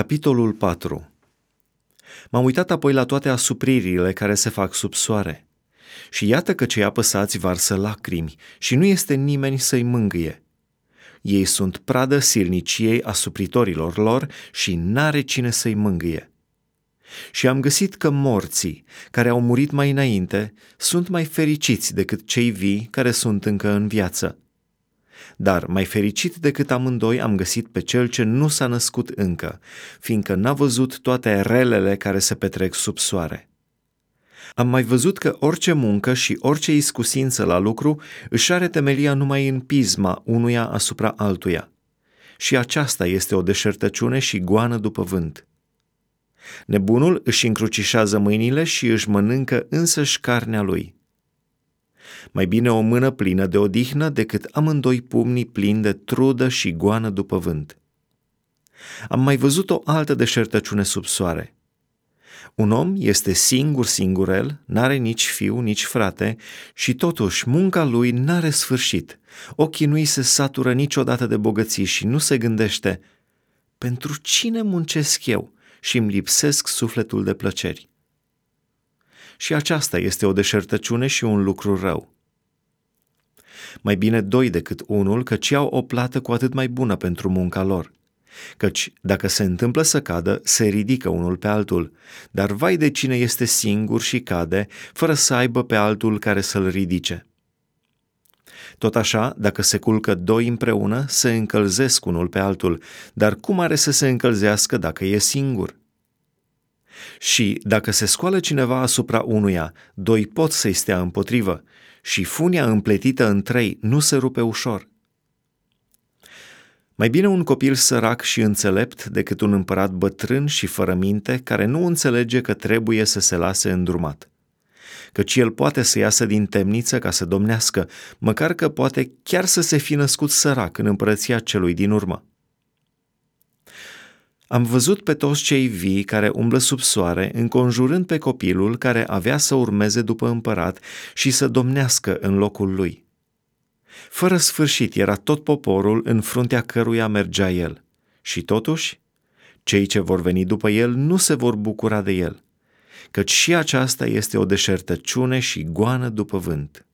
Capitolul 4 M-am uitat apoi la toate asupririle care se fac sub soare. Și iată că cei apăsați varsă lacrimi și nu este nimeni să-i mângâie. Ei sunt pradă silniciei asupritorilor lor și n-are cine să-i mângâie. Și am găsit că morții, care au murit mai înainte, sunt mai fericiți decât cei vii care sunt încă în viață dar mai fericit decât amândoi am găsit pe cel ce nu s-a născut încă, fiindcă n-a văzut toate relele care se petrec sub soare. Am mai văzut că orice muncă și orice iscusință la lucru își are temelia numai în pisma unuia asupra altuia. Și aceasta este o deșertăciune și goană după vânt. Nebunul își încrucișează mâinile și își mănâncă însăși carnea lui – mai bine o mână plină de odihnă decât amândoi pumnii plini de trudă și goană după vânt. Am mai văzut o altă deșertăciune sub soare. Un om este singur singurel, n-are nici fiu, nici frate și totuși munca lui n-are sfârșit. Ochii nu-i se satură niciodată de bogății și nu se gândește pentru cine muncesc eu și îmi lipsesc sufletul de plăceri. Și aceasta este o deșertăciune și un lucru rău. Mai bine doi decât unul, căci au o plată cu atât mai bună pentru munca lor. Căci dacă se întâmplă să cadă, se ridică unul pe altul, dar vai de cine este singur și cade, fără să aibă pe altul care să-l ridice. Tot așa, dacă se culcă doi împreună, se încălzesc unul pe altul, dar cum are să se încălzească dacă e singur? Și dacă se scoală cineva asupra unuia, doi pot să-i stea împotrivă, și funia împletită în trei nu se rupe ușor. Mai bine un copil sărac și înțelept decât un împărat bătrân și fără minte care nu înțelege că trebuie să se lase îndrumat. Căci el poate să iasă din temniță ca să domnească, măcar că poate chiar să se fi născut sărac în împărăția celui din urmă. Am văzut pe toți cei vii care umblă sub soare, înconjurând pe copilul care avea să urmeze după împărat și să domnească în locul lui. Fără sfârșit era tot poporul în fruntea căruia mergea el. Și totuși, cei ce vor veni după el nu se vor bucura de el, căci și aceasta este o deșertăciune și goană după vânt.